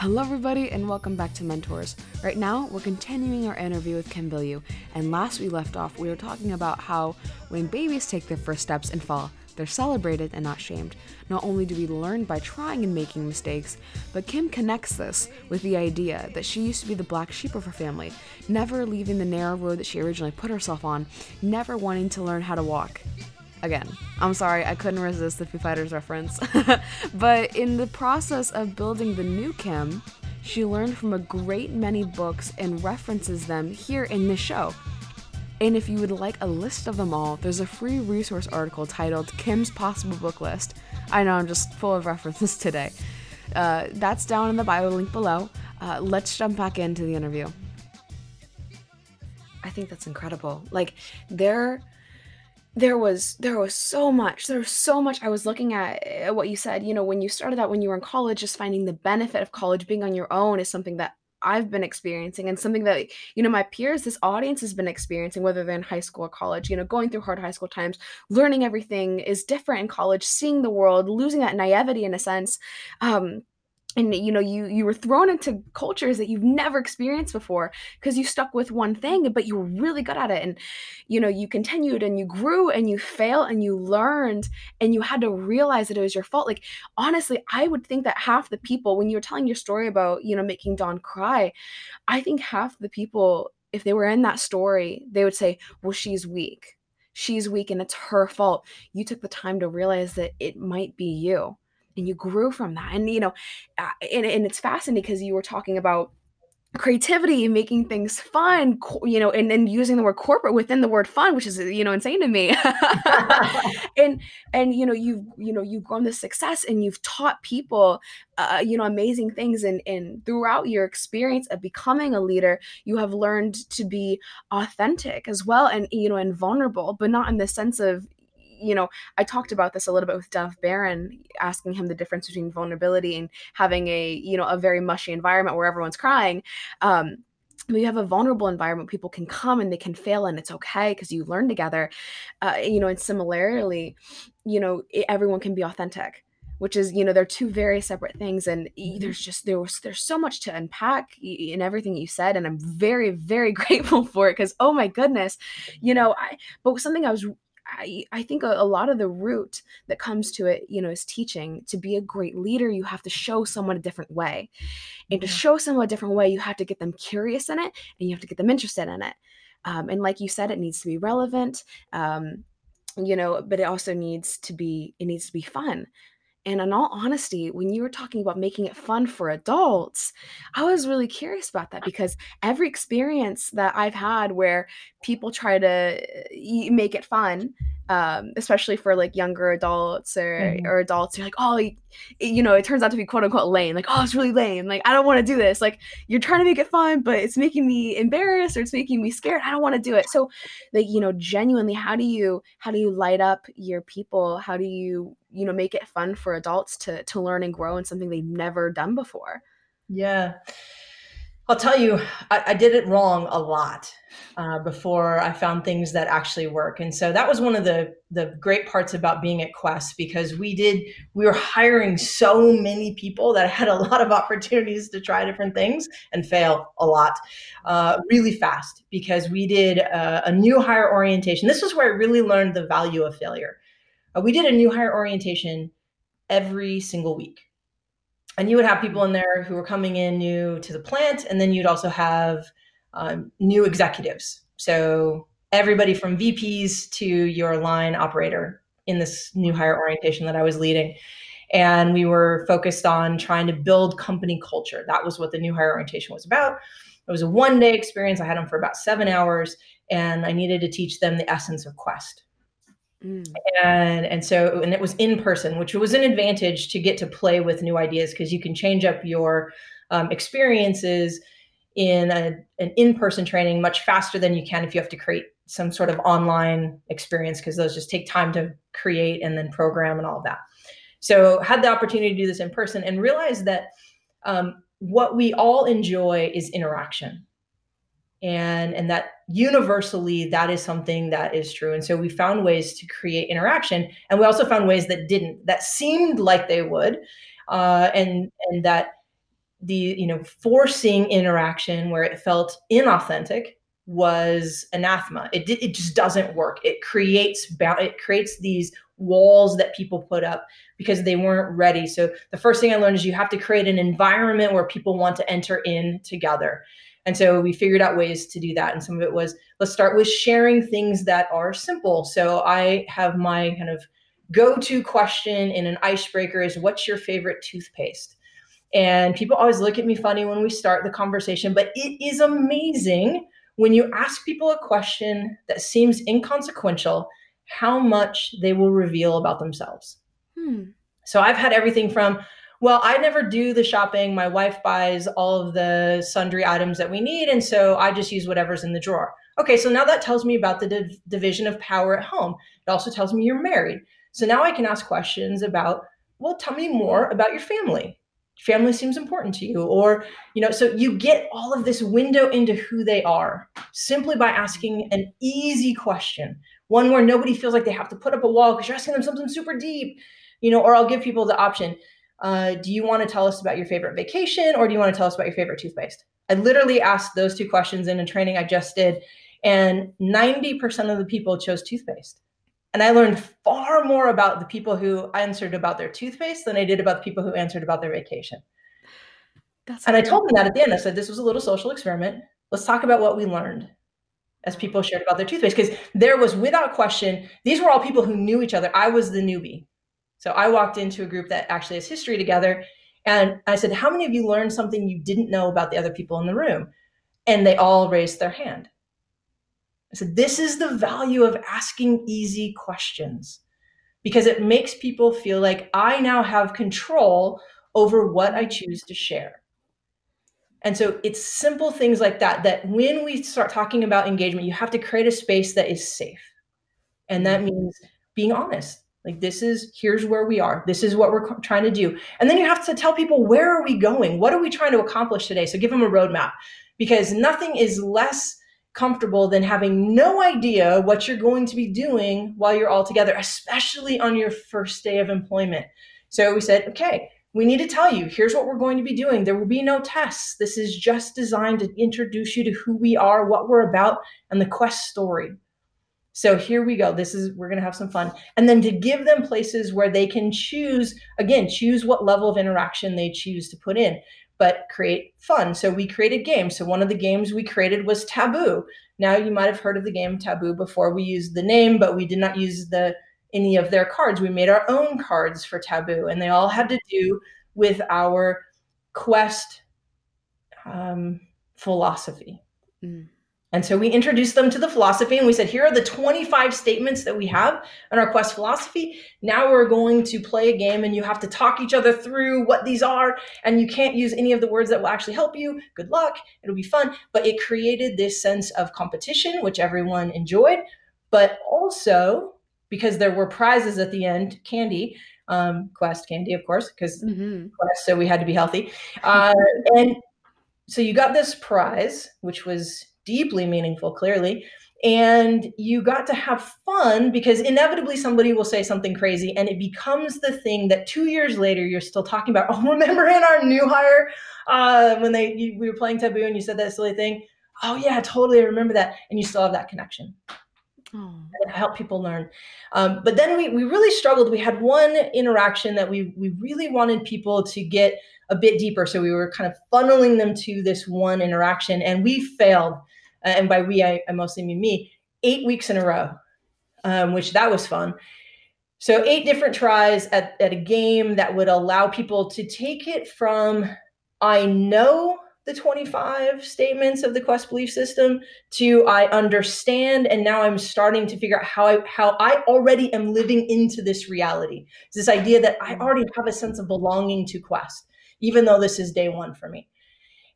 Hello, everybody, and welcome back to Mentors. Right now, we're continuing our interview with Kim Bilyeu, and last we left off, we were talking about how when babies take their first steps and fall, they're celebrated and not shamed. Not only do we learn by trying and making mistakes, but Kim connects this with the idea that she used to be the black sheep of her family, never leaving the narrow road that she originally put herself on, never wanting to learn how to walk. Again, I'm sorry, I couldn't resist the Foo Fighters reference. but in the process of building the new Kim, she learned from a great many books and references them here in this show. And if you would like a list of them all, there's a free resource article titled Kim's Possible Book List. I know I'm just full of references today. Uh, that's down in the bio link below. Uh, let's jump back into the interview. I think that's incredible. Like, there there was there was so much there was so much i was looking at uh, what you said you know when you started out when you were in college just finding the benefit of college being on your own is something that I've been experiencing and something that you know my peers this audience has been experiencing whether they're in high school or college you know going through hard high school times learning everything is different in college seeing the world losing that naivety in a sense um and you know you you were thrown into cultures that you've never experienced before because you stuck with one thing but you were really good at it. And you know you continued and you grew and you failed and you learned and you had to realize that it was your fault. Like honestly i would think that half the people when you were telling your story about you know making dawn cry i think half the people if they were in that story they would say well she's weak. She's weak and it's her fault. You took the time to realize that it might be you and you grew from that and you know and, and it's fascinating because you were talking about creativity and making things fun you know and then using the word corporate within the word fun which is you know insane to me. And and you know you've you know you've grown this success and you've taught people uh, you know amazing things and and throughout your experience of becoming a leader you have learned to be authentic as well and you know and vulnerable but not in the sense of you know, I talked about this a little bit with Dov Baron, asking him the difference between vulnerability and having a, you know, a very mushy environment where everyone's crying. Um, you have a vulnerable environment people can come and they can fail and it's okay because you learn together uh, you know and similarly you know everyone can be authentic which is you know they're two very separate things and mm-hmm. there's just there was there's so much to unpack in everything you said and i'm very very grateful for it because oh my goodness you know i but something i was I, I think a, a, lot of the root that comes to it, you know, is teaching. To be a great leader, you have to show someone a different way. And to show someone a different way, you have to get them curious in it and you have to get them interested in it. Um, and like you said, it needs to be relevant, um, you know, but it also needs to be, it needs to be fun. And in all honesty, when you were talking about making it fun for adults, I was really curious about that because every experience that I've had where people try to make it fun um, especially for like younger adults or, mm-hmm. or adults you're like oh you know it turns out to be quote unquote lame. Like oh it's really lame. Like i don't want to do this. Like you're trying to make it fun but it's making me embarrassed or it's making me scared. I don't want to do it. So like you know genuinely how do you how do you light up your people? How do you you know make it fun for adults to to learn and grow in something they've never done before yeah I'll tell you, I, I did it wrong a lot uh, before I found things that actually work. And so that was one of the the great parts about being at Quest because we did we were hiring so many people that had a lot of opportunities to try different things and fail a lot, uh, really fast because we did a, a, new hire orientation. This was where I really learned the value of failure. Uh, we did a new hire orientation every single week. And you would have people in there who were coming in new to the plant and then you'd also have um, new executives. So everybody from vps to your line operator in this new hire orientation that i was leading. And we were focused on trying to build company culture. That was what the new hire orientation was about. It was a one day experience. I had them for about seven hours and i needed to teach them the essence of quest Mm. And and so and it was in person, which was an advantage to get to play with new ideas because you can change up your um, experiences in a, an in-person training much faster than you can if you have to create some sort of online experience because those just take time to create and then program and all of that. So had the opportunity to do this in person and realized that um, what we all enjoy is interaction and and that universally that is something that is true. And so we found ways to create interaction and we also found ways that didn't that seemed like they would uh, and and that the you know forcing interaction where it felt inauthentic was anathema. It it just doesn't work. It creates it creates these walls that people put up because they weren't ready. So the first thing i learned is you have to create an environment where people want to enter in together and so we figured out ways to do that and some of it was let's start with sharing things that are simple so i have my kind of go-to question in an icebreaker is what's your favorite toothpaste and people always look at me funny when we start the conversation, but it is amazing when you ask people a question that seems inconsequential, how much they will reveal about themselves. Hmm. So I've had everything from, well, I never do the shopping. My wife buys all of the sundry items that we need. And so I just use whatever's in the drawer. Okay, so now that tells me about the div- division of power at home. It also tells me you're married. So now I can ask questions about, well, tell me more about your family family seems important to you or you know so you get all of this window into who they are simply by asking an easy question one where nobody feels like they have to put up a wall because you're asking them something super deep you know or i'll give people the option uh, do you want to tell us about your favorite vacation or do you want to tell us about your favorite toothpaste i literally asked those two questions in a training i just did and 90% of the people chose toothpaste and I learned far more about the people who answered about their toothpaste than I did about the people who answered about their vacation. That's and I told them that at the end. I said, this was a little social experiment. Let's talk about what we learned as people shared about their toothpaste. Because there was, without question, these were all people who knew each other. I was the newbie. So I walked into a group that actually has history together. And I said, How many of you learned something you didn't know about the other people in the room? And they all raised their hand. I said, this is the value of asking easy questions because it makes people feel like I now have control over what I choose to share. And so it's simple things like that, that when we start talking about engagement, you have to create a space that is safe. And that means being honest. Like, this is, here's where we are. This is what we're trying to do. And then you have to tell people, where are we going? What are we trying to accomplish today? So give them a roadmap because nothing is less comfortable than having no idea what you're going to be doing while you're all together, especially on your first day of employment. So we said, okay, we need to tell you here's what we're going to be doing. There will be no tests. This is just designed to introduce you to who we are, what we're about, and the quest story. So here we go. This is, we're going to have some fun. And then to give them places where they can choose, again, choose what level of interaction they choose to put in but create fun. So we created games. So one of the games we created was Taboo. Now you might have heard of the game Taboo before. We used the name, but we did not use the any of their cards. We made our own cards for Taboo, and they all had to do with our quest um, philosophy. Mm. And so we introduced them to the philosophy and we said, here are the 25 statements that we have in our quest philosophy. Now we're going to play a game and you have to talk each other through what these are. And you can't use any of the words that will actually help you. Good luck. It'll be fun. But it created this sense of competition, which everyone enjoyed. But also, because there were prizes at the end, candy, um, quest candy, of course, because mm-hmm. quest, so we had to be healthy. Uh, and so you got this prize, which was deeply meaningful, clearly. And you got to have fun because inevitably somebody will say something crazy and it becomes the thing that two years later you're still talking about. Oh, remember in our new hire uh, when they you, we were playing Taboo and you said that silly thing? Oh, yeah, totally. I remember that. And you still have that connection. Oh. help people learn. Um, but then we, we really struggled. We had one interaction that we, we really wanted people to get a bit deeper. So we were kind of funneling them to this one interaction and we failed and by we I, I, mostly mean me, eight weeks in a row, um, which that was fun. So eight different tries at, at a game that would allow people to take it from I know the 25 statements of the quest belief system to I understand and now I'm starting to figure out how I how I already am living into this reality. It's this idea that I already have a sense of belonging to quest, even though this is day one for me.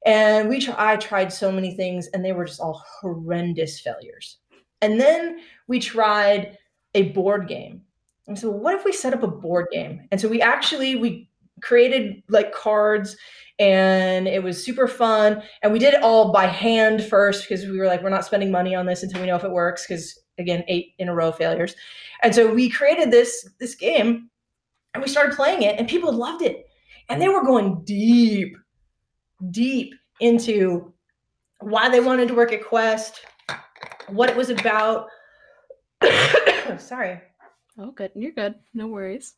And we I tried so many things and they were just all horrendous failures. And then we tried a board game. And so what if we set up a board game? And so we actually we created like cards and it was super fun and we did it all by hand first because we were like we're not spending money on this until we know if it works because again eight in a row failures and so we created this this game and we started playing it and people loved it and they were going deep deep into why they wanted to work at Quest, what it was about. Sorry. Oh, good. You're good. No worries.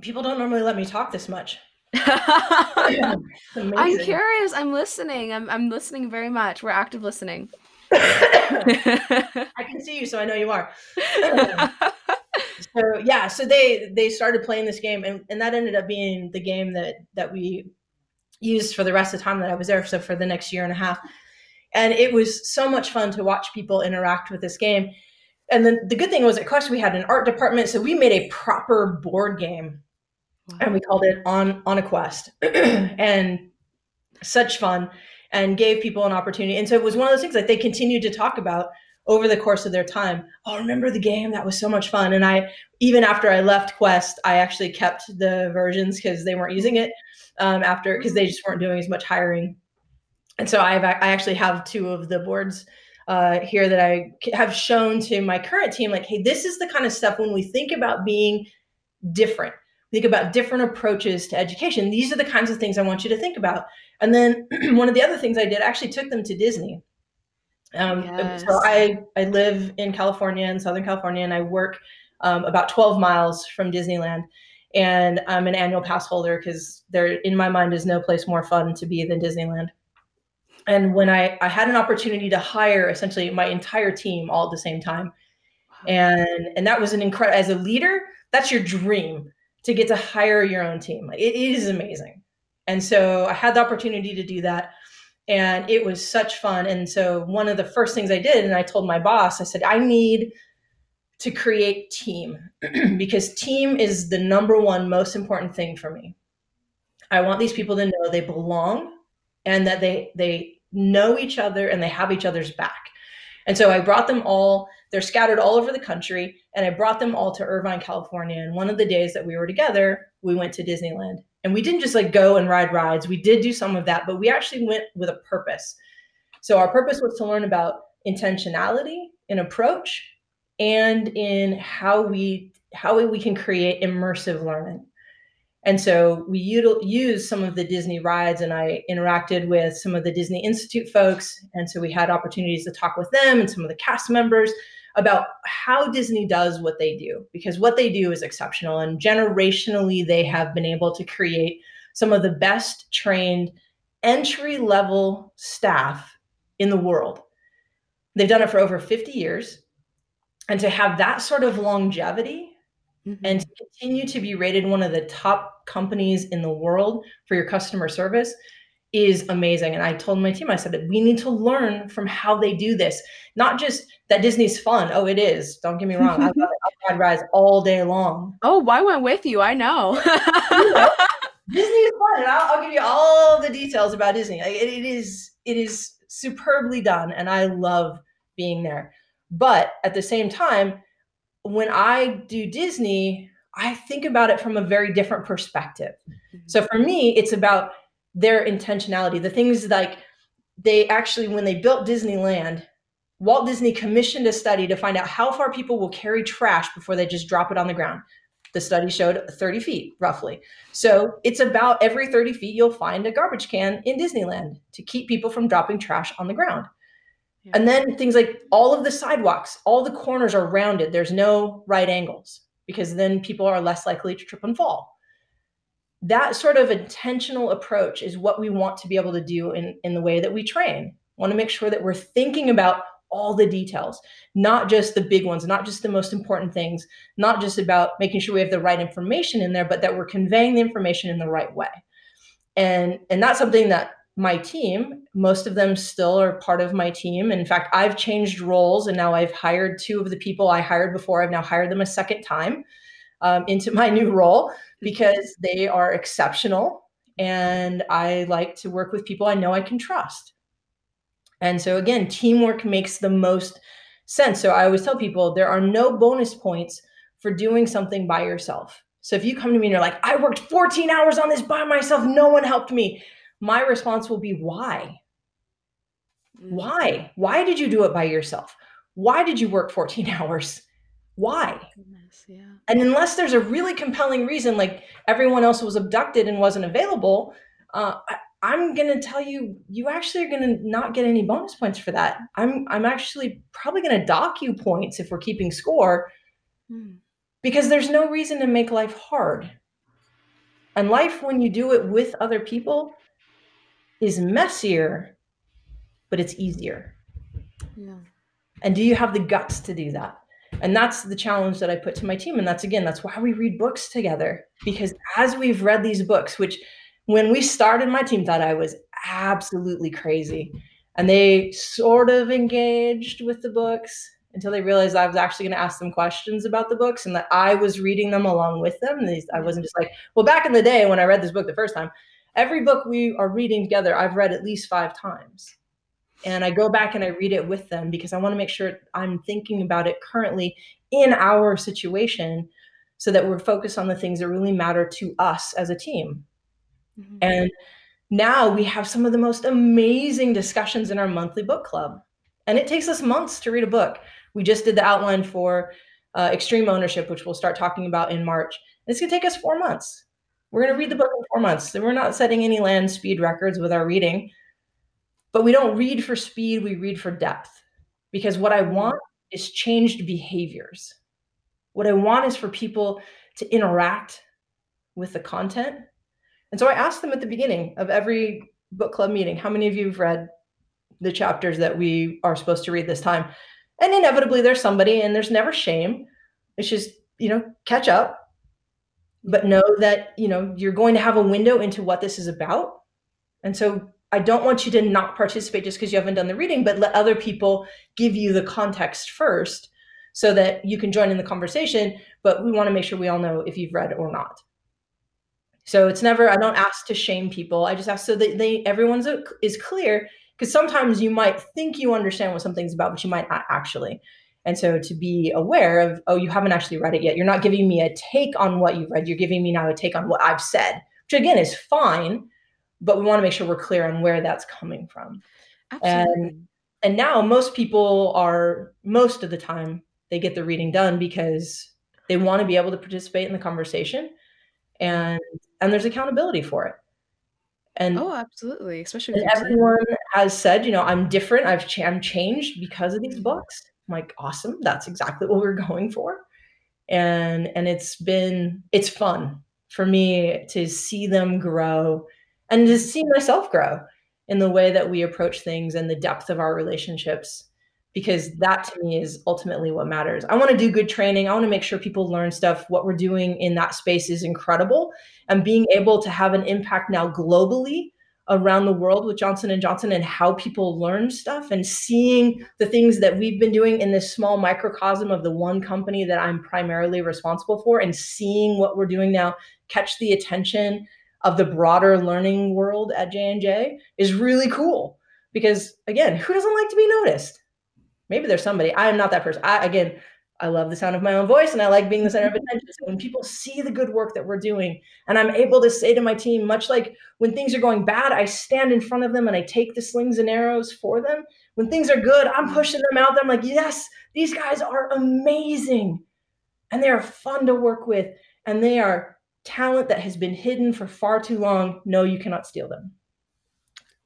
People don't normally let me talk this much. I'm curious. I'm listening. I'm, I'm listening very much. We're active listening. I can see you, so I know you are. so yeah, so they they started playing this game, and, and that ended up being the game that that we used for the rest of the time that I was there. So for the next year and a half, and it was so much fun to watch people interact with this game. And then the good thing was at Quest we had an art department, so we made a proper board game, wow. and we called it on on a quest, and such fun and gave people an opportunity. And so it was one of those things like they continued to talk about over the course of their time. Oh, remember the game? That was so much fun. And I, even after I left Quest, I actually kept the versions because they weren't using it um, after because they just weren't doing as much hiring. And so I've I actually have two of the boards uh, here that I have shown to my current team. Like, hey, this is the kind of stuff when we think about being different, think about different approaches to education. These are the kinds of things I want you to think about. And then one of the other things I did, I actually took them to Disney. Um, yes. So I, I live in California, in Southern California, and I work um, about 12 miles from Disneyland. And I'm an annual pass holder because there, in my mind, is no place more fun to be than Disneyland. And when I, I had an opportunity to hire essentially my entire team all at the same time, and and that was an incredible as a leader, that's your dream to get to hire your own team. It is amazing. And so I had the opportunity to do that. And it was such fun. And so one of the first things I did, and I told my boss, I said, I need to create team because team is the number one most important thing for me. I want these people to know they belong and that they they know each other and they have each other's back. And so I brought them all, they're scattered all over the country, and I brought them all to Irvine, California. And one of the days that we were together, we went to Disneyland. And we didn't just like go and ride rides. We did do some of that, but we actually went with a purpose. So our purpose was to learn about intentionality in approach and in how we how we can create immersive learning. And so we used some of the Disney rides, and I interacted with some of the Disney Institute folks. And so we had opportunities to talk with them and some of the cast members about how Disney does what they do, because what they do is exceptional. And generationally, they have been able to create some of the best trained entry level staff in the world. They've done it for over 50 years. And to have that sort of longevity mm-hmm. and to continue to be rated one of the top companies in the world for your customer service is amazing. And I told my team, I said that we need to learn from how they do this. Not just that Disney's fun. Oh, it is. Don't get me wrong. I love it. I ride rides all day long. Oh, I went with you. I know. you know Disney is fun, and I'll, I'll, give you all the details about Disney. It, it is it is superbly done, and I love being there. But at the same time, when I do Disney, I think about it from a very different perspective. Mm-hmm. So for me, it's about their intentionality. The things like they actually, when they built Disneyland, Walt Disney commissioned a study to find out how far people will carry trash before they just drop it on the ground. The study showed 30 feet roughly. So it's about every 30 feet, you'll find a garbage can in Disneyland to keep people from dropping trash on the ground. Yeah. And then things like all of the sidewalks, all the corners are rounded. There's no right angles because then people are less likely to trip and fall that sort of intentional approach is what we want to be able to do in, in the way that we train. Want to make sure that we're thinking about all the details, not just the big ones, not just the most important things, not just about making sure we have the right information in there, but that we're conveying the information in the right way. And and that's something that my team, most of them still are part of my team. In fact, I've changed roles and now I've hired two of the people I hired before. I've now hired them a second time um, into my new role because they are exceptional and I like to work with people I know I can trust. And so, again, teamwork makes the most sense. So, I always tell people there are no bonus points for doing something by yourself. So, if you come to me and you're like, I worked 14 hours on this by myself, no one helped me, my response will be, why? Mm. Why? Why did you do it by yourself? Why did you work 14 hours? Why? Yeah. And unless there's a really compelling reason, like everyone else was abducted and wasn't available, uh, I, I'm going to tell you, you actually are going to not get any bonus points for that. I'm, I'm actually probably going to dock you points if we're keeping score mm. because there's no reason to make life hard. And life, when you do it with other people, is messier, but it's easier. Yeah. And do you have the guts to do that? And that's the challenge that I put to my team. And that's again, that's why we read books together. Because as we've read these books, which when we started, my team thought I was absolutely crazy. And they sort of engaged with the books until they realized I was actually going to ask them questions about the books and that I was reading them along with them. And I wasn't just like, well, back in the day when I read this book the first time, every book we are reading together, I've read at least five times and I go back and I read it with them because I want to make sure I'm thinking about it currently in our situation so that we're focused on the things that really matter to us as a team. Mm-hmm. And now we have some of the most amazing discussions in our monthly book club. And it takes us months to read a book. We just did the outline for uh, Extreme Ownership, which we'll start talking about in March. And it's going to take us four months. We're going to read the book in four months. So we're not setting any land speed records with our reading. But we don't read for speed, we read for depth. Because what I mm-hmm. want is changed behaviors. What I want is for people to interact with the content. And so I asked them at the beginning of every book club meeting, how many of you have read the chapters that we are supposed to read this time? And inevitably there's somebody and there's never shame. It's just, you know, catch up. But know that, you know, you're going to have a window into what this is about. And so I don't want you to not participate just because you haven't done the reading, but let other people give you the context first so that you can join in the conversation. But we want to make sure we all know if you've read or not. So it's never, I don't ask to shame people. I just ask so that they, everyone's uh, a, is clear because sometimes you might think you understand what something's about, but you might not actually. And so to be aware of, oh, you haven't actually read it yet. You're not giving me a take on what you've read. You're giving me now a take on what I've said, which again is fine but we want to make sure we're clear on where that's coming from. Absolutely. And and now most people are most of the time they get the reading done because they want to be able to participate in the conversation and and there's accountability for it. And oh, absolutely, especially everyone has said, you know, I'm different. I've ch- I'm changed because of these books. I'm like, awesome. That's exactly what we're going for. And and it's been it's fun for me to see them grow and to see myself grow in the way that we approach things and the depth of our relationships because that to me is ultimately what matters. I want to do good training. I want to make sure people learn stuff. What we're doing in that space is incredible and being able to have an impact now globally around the world with Johnson and Johnson and how people learn stuff and seeing the things that we've been doing in this small microcosm of the one company that I'm primarily responsible for and seeing what we're doing now catch the attention of the broader learning world at J&J is really cool because again, who doesn't like to be noticed? Maybe there's somebody. I am not that person. I again, I love the sound of my own voice and I like being the center of attention. So when people see the good work that we're doing and I'm able to say to my team, much like when things are going bad, I stand in front of them and I take the slings and arrows for them. When things are good, I'm mm-hmm. pushing them out. I'm like, yes, these guys are amazing and they are fun to work with and they are talent that has been hidden for far too long no you cannot steal them.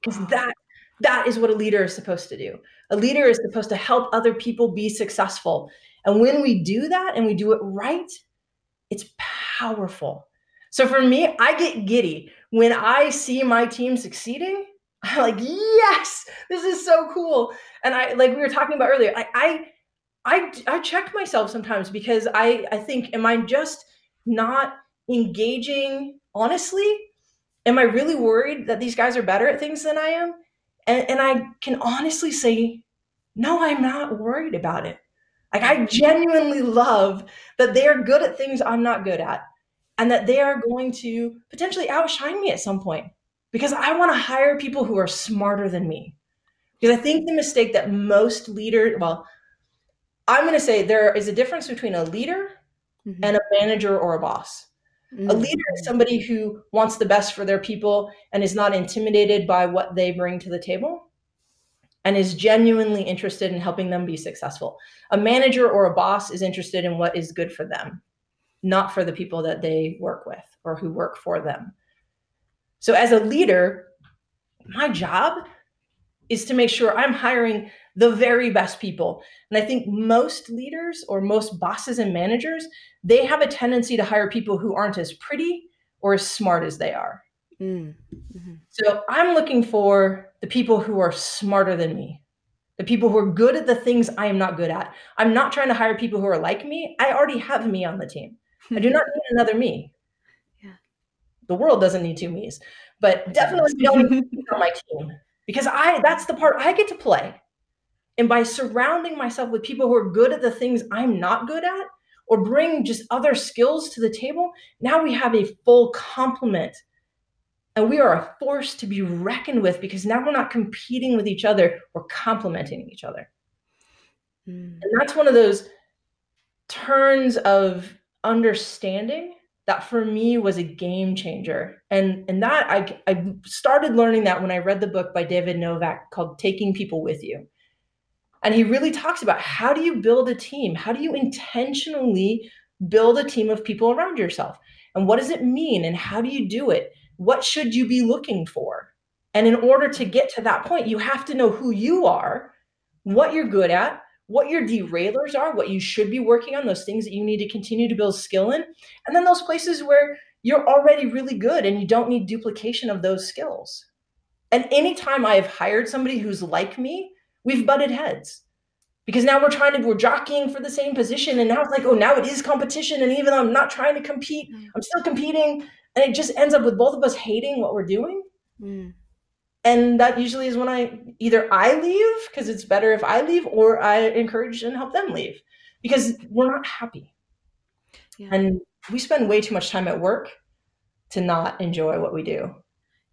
Because that that is what a leader is supposed to do. A leader is supposed to help other people be successful. And when we do that and we do it right it's powerful. So for me i get giddy when i see my team succeeding. I'm like yes this is so cool. And i like we were talking about earlier i i i, I check myself sometimes because i i think am i just not engaging honestly am i really worried that these guys are better at things than i am? And, and i can honestly say no i'm not worried about it. Like i genuinely love that they are good at things i'm not good at and that they are going to potentially outshine me at some point because i want to hire people who are smarter than me. Because i think the mistake that most leaders well i'm going to say there is a difference between a leader mm-hmm. and a manager or a boss Mm-hmm. A leader is somebody who wants the best for their people and is not intimidated by what they bring to the table and is genuinely interested in helping them be successful. A manager or a boss is interested in what is good for them, not for the people that they work with or who work for them. So as a leader, my job is to make sure I'm hiring the very best people. And I think most leaders or most bosses and managers, they have a tendency to hire people who aren't as pretty or as smart as they are. Mm, mm-hmm. So I'm looking for the people who are smarter than me, the people who are good at the things I am not good at. I'm not trying to hire people who are like me. I already have me on the team. I do not need another me. Yeah. The world doesn't need two me's, but definitely don't need on my team because I that's the part I get to play. And by surrounding myself with people who are good at the things I'm not good at or bring just other skills to the table, now we have a full complement and we are a force to be reckoned with because now we're not competing with each other, we're complementing each other. Mm. And that's one of those turns of understanding that for me was a game changer. And and that I I started learning that when I read the book by David Novak called Taking People With You. And he really talks about how do you build a team? How do you intentionally build a team of people around yourself? And what does it mean and how do you do it? what should you be looking for? And in order to get to that point, you have to know who you are, what you're good at, what your derailers are, what you should be working on, those things that you need to continue to build skill in, and then those places where you're already really good and you don't need duplication of those skills. And anytime I have hired somebody who's like me, we've butted heads because now we're trying to we're jockeying for the same position and now it's like oh now it is competition and even though i'm not trying to compete mm. i'm still competing and it just ends up with both of us hating what we're doing mm. and that usually is when i either i leave because it's better if i leave or i encourage and help them leave because we're not happy yeah. and we spend way too much time at work to not enjoy what we do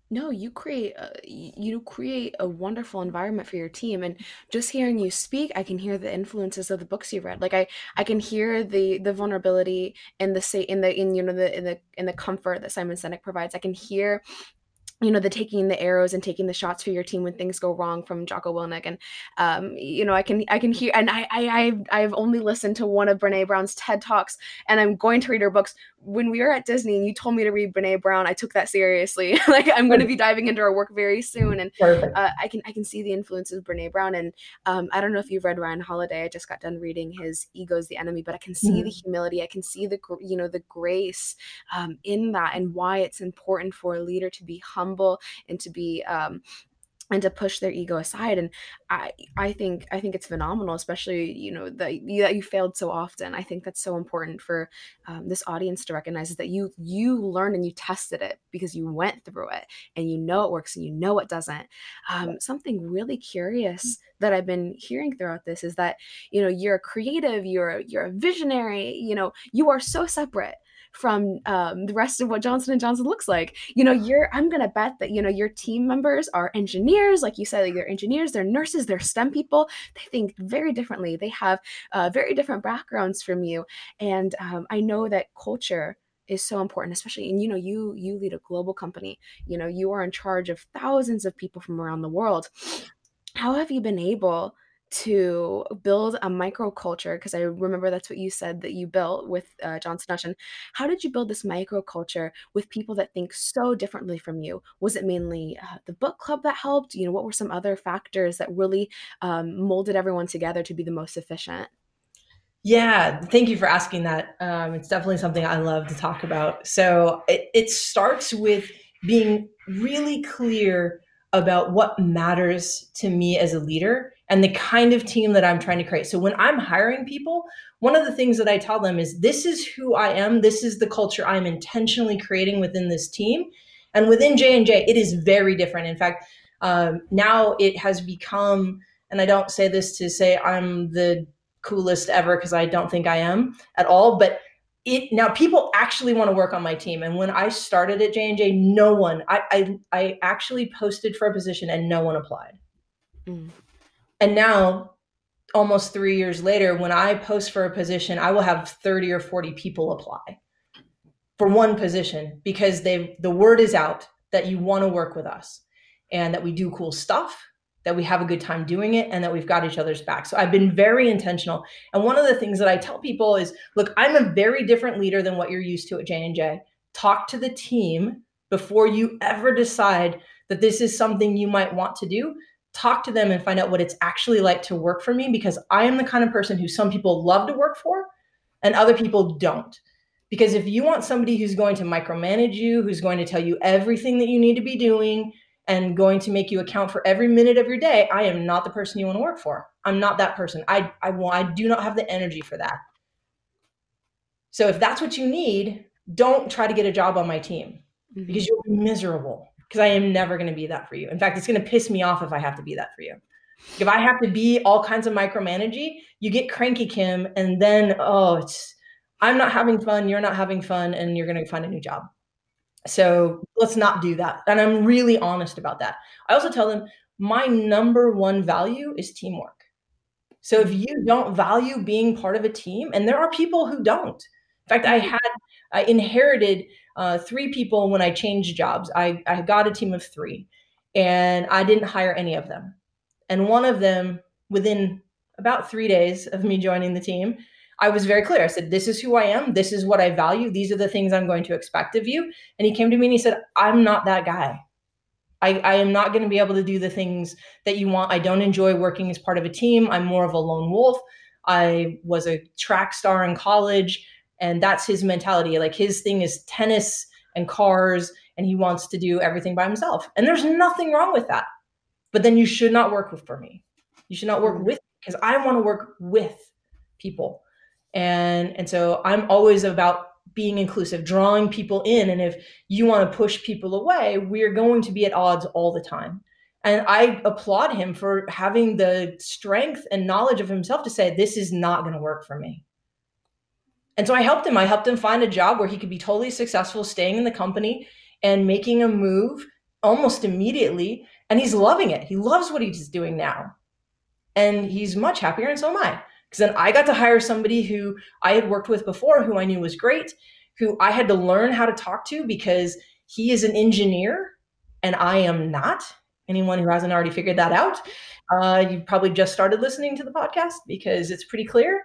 no, you create a, you create a wonderful environment for your team and just hearing you speak, I can hear the influences of the books you read. Like I I can hear the the vulnerability and the say in the in you know the in the in the comfort that Simon Sinek provides. I can hear you know the taking the arrows and taking the shots for your team when things go wrong from Jocko Willink and um, you know I can I can hear and I I I've, I've only listened to one of Brene Brown's TED talks and I'm going to read her books. When we were at Disney and you told me to read Brene Brown I took that seriously. Like I'm going to be diving into her work very soon and uh, I can I can see the influences of Brene Brown and um, I don't know if you've read Ryan Holiday. I just got done reading his Ego's the Enemy but I can see mm-hmm. the humility. I can see the you know the grace um, in that and why it's important for a leader to be humble humble and to be um, and to push their ego aside. And i i think i think it's phenomenal especially you know that you, that you failed so often. I think that's so important for um, this audience to recognize is that you you learned and you tested it because you went through it and you know it works and you know it doesn't. Um, something really curious mm. that i've been hearing throughout this is that you know you're a creative you're you're a visionary you know you are so separate from um, the rest of what Johnson and Johnson looks like. You know, you're I'm gonna bet that you know your team members are engineers, like you said, like they're engineers, they're nurses, they're STEM people. They think very differently. They have uh, very different backgrounds from you, and um, I know that culture is so important especially and you know you you lead a global company you know you are in charge of thousands of people from around the world how have you been able to build a microculture because I remember that's what you said that you built with uh, Johnson. How did you build this microculture with people that think so differently from you? Was it mainly uh, the book club that helped? You know, what were some other factors that really um, molded everyone together to be the most efficient? Yeah, thank you for asking that. Um, it's definitely something I love to talk about. So it, it starts with being really clear about what matters to me as a leader and the kind of team that I'm trying to create. So when I'm hiring people, one of the things that I tell them is this is who I am, this is the culture I'm intentionally creating within this team. And within J&J, it is very different. In fact, um, now it has become and I don't say this to say I'm the coolest ever because I don't think I am at all, but it now people actually want to work on my team and when i started at j&j no one i i, I actually posted for a position and no one applied mm. And now almost three years later when i post for a position i will have 30 or 40 people apply for one position because they the word is out that you want to work with us and that we do cool stuff that we have a good time doing it and that we've got each other's back. So I've been very intentional. And one of the things that I tell people is, look, I'm a very different leader than what you're used to at J&J. Talk to the team before you ever decide that this is something you might want to do talk to them and find out what it's actually like to work for me because i am the kind of person who some people love to work for and other people don't. Because if you want somebody who's going to micromanage you who's going to tell you everything that you need to be doing and going to make you account for every minute of your day i am not the person you want to work for. I'm not that person. I i, I do not have the energy for that. So if that's what you need don't try to get a job on my team mm-hmm. because you'll be miserable because i am never going to be that for you in fact it's going to piss me off if i have to be that for you if i have to be all kinds of micromanaging you get cranky kim and then oh it's i'm not having fun you're not having fun and you're going to find a new job so let's not do that. And I'm really honest about that. I also tell them my number one value is teamwork. So if you don't value being part of a team, and there are people who don't. In fact, I had I inherited uh, three people when I changed jobs. I, I got a team of three, and I didn't hire any of them. And one of them, within about three days of me joining the team, I was very clear. I said, This is who I am. This is what I value. These are the things I'm going to expect of you. And he came to me and he said, I'm not that guy. I, I am not going to be able to do the things that you want. I don't enjoy working as part of a team. I'm more of a lone wolf. I was a track star in college, and that's his mentality. Like his thing is tennis and cars, and he wants to do everything by himself. And there's nothing wrong with that. But then you should not work with for me. You should not work mm. with because I want to work with people and and so i'm always about being inclusive drawing people in and if you want to push people away we're going to be at odds all the time and i applaud him for having the strength and knowledge of himself to say this is not going to work for me and so i helped him. I helped him find a job where he could be totally successful staying in the company and making a move almost immediately. And he's loving it. He loves what he's doing now. And he's much happier and so am i. Because then I got to hire somebody who I had worked with before, who I knew was great, who I had to learn how to talk to because he is an engineer and I am not. Anyone who hasn't already figured that out, uh, you probably just started listening to the podcast because it's pretty clear.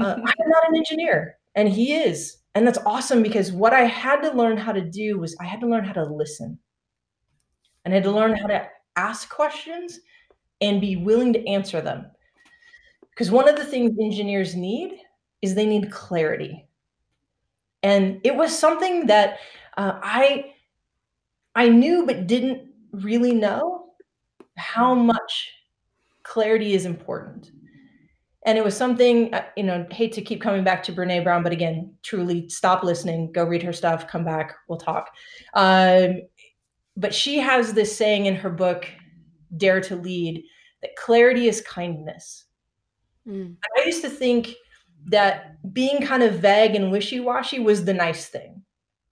Uh, I'm not an engineer, and he is. And that's awesome because what I had to learn how to do was I had to learn how to listen. And I had to learn how to ask questions and be willing to answer them. Because one of the things engineers need is they need clarity. And it was something that uh, I I knew but didn't really know how much clarity is important. And it was something, uh, you know, hate to keep coming back to Brene Brown, but again, truly stop listening, go read her stuff, come back, we'll talk. Um, but she has this saying in her book, Dare to Lead, that clarity is kindness. Mm. I used to think that being kind of vague and wishy-washy was the nice thing.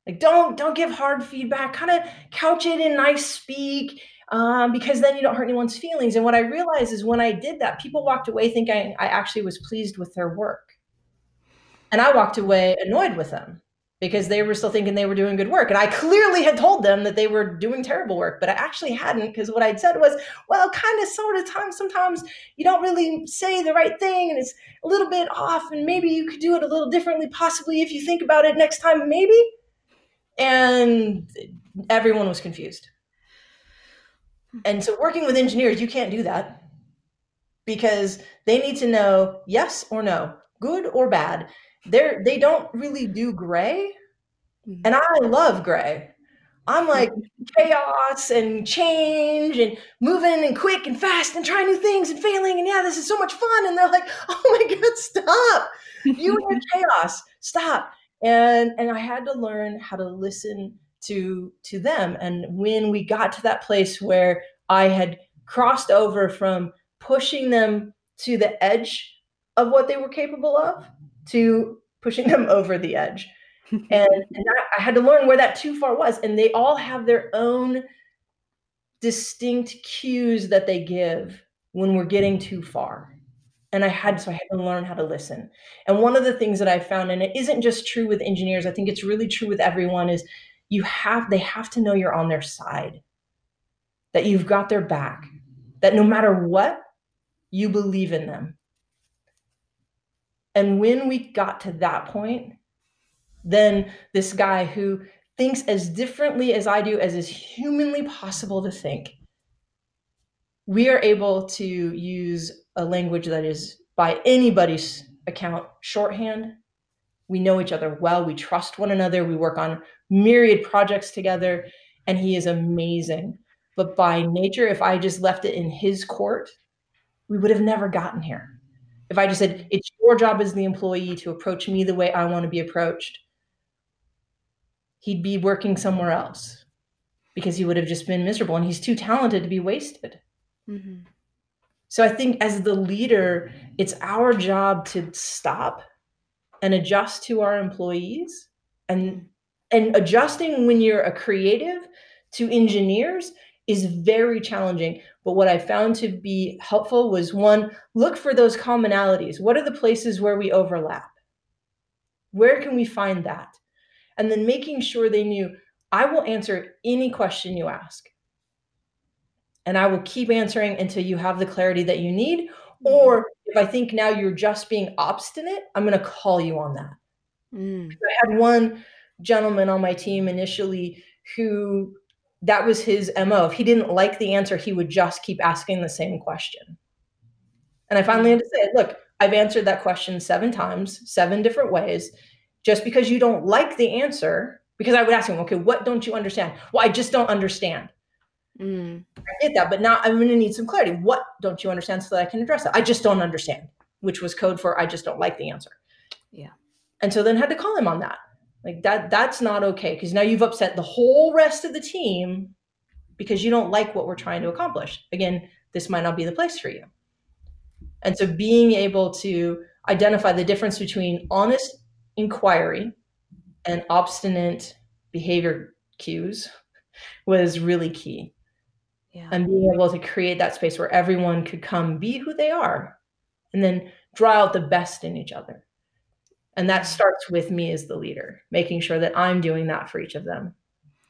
Like don't don't give hard feedback. Kind of couch it in nice speak um, because then you don't hurt anyone's feelings. And what I realized is when I did that, people walked away thinking I actually was pleased with their work, and I walked away annoyed with them because they were still thinking they were doing good work. And I clearly had told them that they were doing terrible work, but I actually hadn't because what I'd said was, well, kind of sort of times sometimes you don't really say the right thing and it's a little bit off and maybe you could do it a little differently possibly if you think about it next time maybe. And everyone was confused. And so working with engineers, you can't do that because they need to know yes or no, good or bad. They're they don't really do gray. And i love gray. I'm like chaos and change and moving and quick and fast and trying new things and failing. And yeah this is so much fun. And they're like oh my god stop. You are chaos. Stop. And and i had to learn how to listen to to them and when we got to that place where i had crossed over from pushing them to the edge of what they were capable of to pushing them over the edge. and, and I, I had to learn where that too far was. And they all have their own distinct cues that they give when we're getting too far. And I had so I had to learn how to listen. And one of the things that I found, and it isn't just true with engineers, I think it's really true with everyone, is you have they have to know you're on their side, that you've got their back, that no matter what, you believe in them. And when we got to that point, then this guy who thinks as differently as I do as is humanly possible to think, we are able to use a language that is by anybody's account shorthand. We know each other well, we trust one another, we work on myriad projects together, and he is amazing. But by nature, if I just left it in his court, we would have never gotten here. If I just said, it's your job as the employee to approach me the way I want to be approached, he'd be working somewhere else because he would have just been miserable and he's too talented to be wasted. Mm-hmm. So I think as the leader, it's our job to stop and adjust to our employees and and adjusting when you're a creative to engineers is very challenging. But what I found to be helpful was one, look for those commonalities. What are the places where we overlap? Where can we find that? And then making sure they knew I will answer any question you ask. And I will keep answering until you have the clarity that you need. Mm-hmm. Or if I think now you're just being obstinate, I'm going to call you on that. Mm. I had one gentleman on my team initially who that was his MO. If he didn't like the answer, he would just keep asking the same question. And I finally had to say, look, I've answered that question seven times, seven different ways. Just because you don't like the answer, because I would ask him, okay, what don't you understand? Well, I just don't understand. Mm. I get that, but now I'm going to need some clarity. What don't you understand so that I can address it? I just don't understand, which was code for I just don't like the answer. Yeah. And so then had to call him on that. Like that that's not okay because now you've upset the whole rest of the team because you don't like what we're trying to accomplish. Again, this might not be the place for you. And so being able to identify the difference between honest inquiry and obstinate behavior cues was really key. Yeah. And being able to create that space where everyone could come be who they are and then draw out the best in each other. And that starts with me as the leader, making sure that I'm doing that for each of them.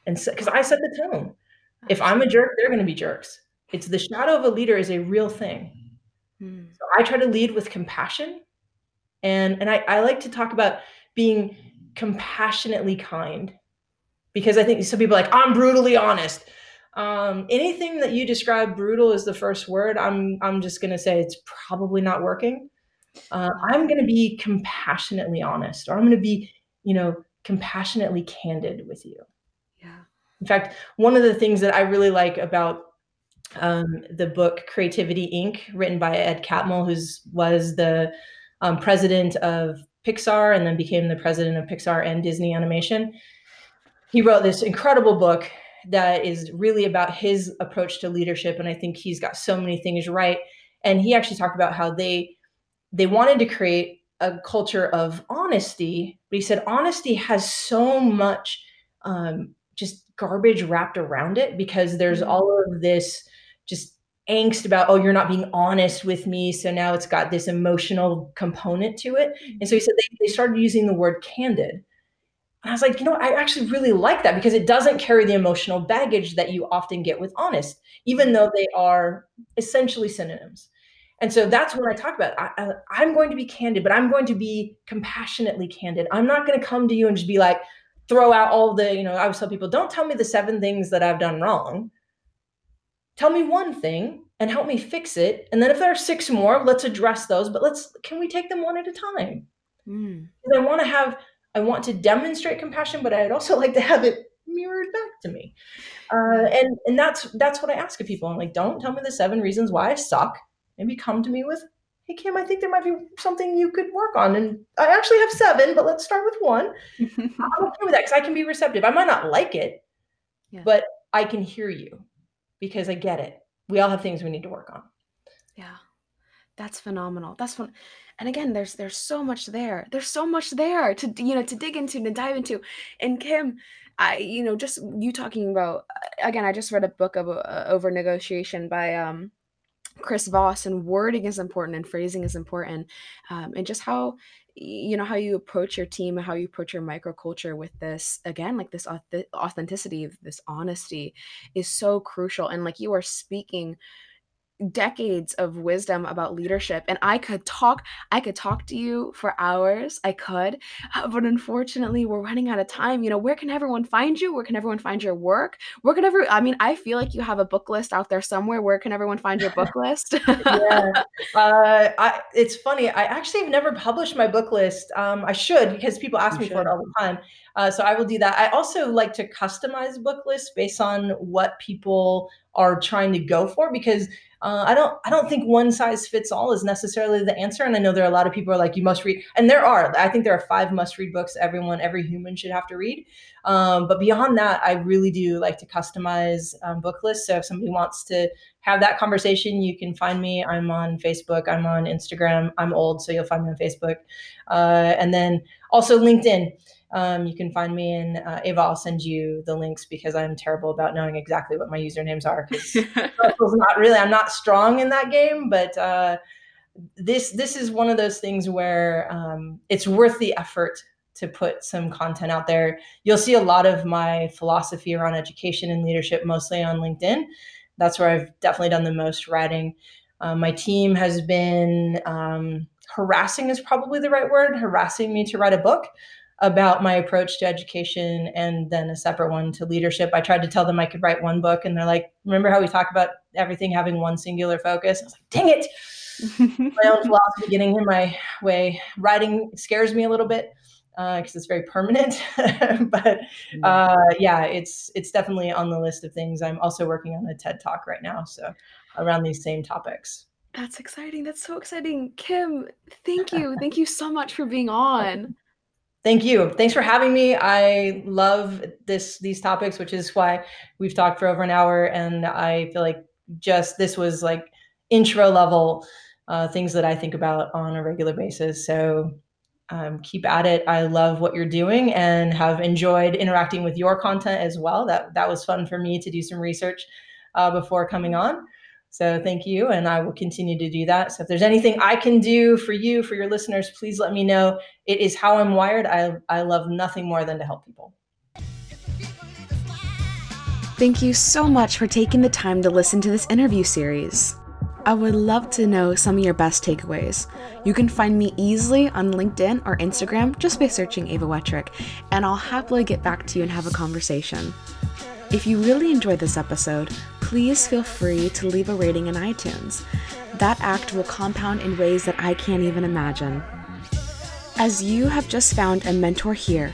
And because so, I set the tone. If I'm a jerk, they're going to be jerks. It's the shadow of a leader is a real thing. Hmm. So I try to lead with compassion. And, and I, I like to talk about being compassionately kind because I think some people like, I'm brutally honest. Um, anything that you describe brutal is the first word. I'm, I'm just going to say it's probably not working uh, i'm going to be compassionately honest or i'm going to be you know compassionately candid with you. Yeah. In fact one of the things that i really like about um, the book creativity inc. written by ed catmull who was the um, president of pixar and then became the president of pixar and disney animation he wrote this incredible book that is really about his approach to leadership and i think he's got so many things right. And he actually talked about how they they wanted to create a culture of honesty, but he said honesty has so much um, just garbage wrapped around it because there's mm-hmm. all of this just angst about, oh, you're not being honest with me. So now it's got this emotional component to it. And so he said they, they started using the word candid. And I was like, you know, I actually really like that because it doesn't carry the emotional baggage that you often get with honest, even though they are essentially synonyms. And so that's what I talk about. I, I, am going to be candid, but I'm going to be compassionately candid. I'm not going to come to you and just be like, throw out all the, you know, I always tell people, don't tell me the seven things that I've done wrong. Tell me one thing and help me fix it. And then if there are six more, let's address those. But let's, can we take them one at a time? Mm. I want to have, I want to demonstrate compassion, but I'd also like to have it mirrored back to me. Uh, and and that's that's what I ask of people. I'm like, don't tell me the seven reasons why I suck maybe come to me with, hey, Kim, I think there might be something you could work on. And I actually have seven, but let's start with one. I'm okay with that because I can be receptive. I might not like it, yeah. but I can hear you because I get it. We all have things we need to work on. Yeah. That's phenomenal. That's fun. And again, there's there's so much there. There's so much there to you know to dig into to dive into. And Kim, I you know just you talking about again, I just read a book of uh, over negotiation by um Chris Voss and wording is important and phrasing is important um, and just how you know how you approach your team and how you approach your microculture with this again like this authenticity this honesty is so crucial and like you are speaking decades of wisdom about leadership and i could talk i could talk to you for hours i could uh, but unfortunately we're running out of time you know where can everyone find you where can everyone find your work where can every i mean i feel like you have a book list out there somewhere where can everyone find your book list yeah uh, I, it's funny i actually have never published my book list um, i should because people ask you me should. for it all the time uh, so I will do that. I also like to customize book lists based on what people are trying to go for because uh, I don't I don't think one size fits all is necessarily the answer. And I know there are a lot of people are like you must read, and there are. I think there are five must read books everyone every human should have to read. Um, but beyond that, I really do like to customize um, book lists. So if somebody wants to have that conversation, you can find me. I'm on Facebook. I'm on Instagram. I'm old, so you'll find me on Facebook, uh, and then also LinkedIn. Um, you can find me and uh, Ava. I'll send you the links because I'm terrible about knowing exactly what my usernames are. Not really, I'm not strong in that game. But uh, this this is one of those things where um, it's worth the effort to put some content out there. You'll see a lot of my philosophy around education and leadership, mostly on LinkedIn. That's where I've definitely done the most writing. Uh, my team has been um, harassing is probably the right word, harassing me to write a book about my approach to education and then a separate one to leadership. I tried to tell them I could write one book, and they're like, Remember how we talk about everything having one singular focus? I was like, Dang it. my own philosophy getting in my way. Writing scares me a little bit because uh, it's very permanent. but uh, yeah, it's it's definitely on the list of things. I'm also working on a TED talk right now, so around these same topics. That's exciting. That's so exciting. Kim, thank you. thank you so much for being on. Thank you. Thanks for having me. I love this these topics, which is why we've talked for over an hour. And I feel like just this was like intro level uh, things that I think about on a regular basis. So um, keep at it. I love what you're doing and have enjoyed interacting with your content as well. That that was fun for me to do some research uh, before coming on. So thank you. And I will continue to do that. So if there's anything I can do for you, for your listeners, please let me know. It is how I'm wired. I, I love nothing more than to help people. Thank you so much for taking the time to listen to this interview series. I would love to know some of your best takeaways. You can find me easily on LinkedIn or Instagram just by searching Ava Wettrick, and I'll happily get back to you and have a conversation. If you really enjoyed this episode, please feel free to leave a rating in iTunes. That act will compound in ways that I can't even imagine. As you have just found a mentor here,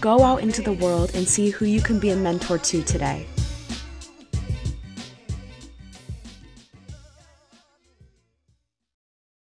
go out into the world and see who you can be a mentor to today.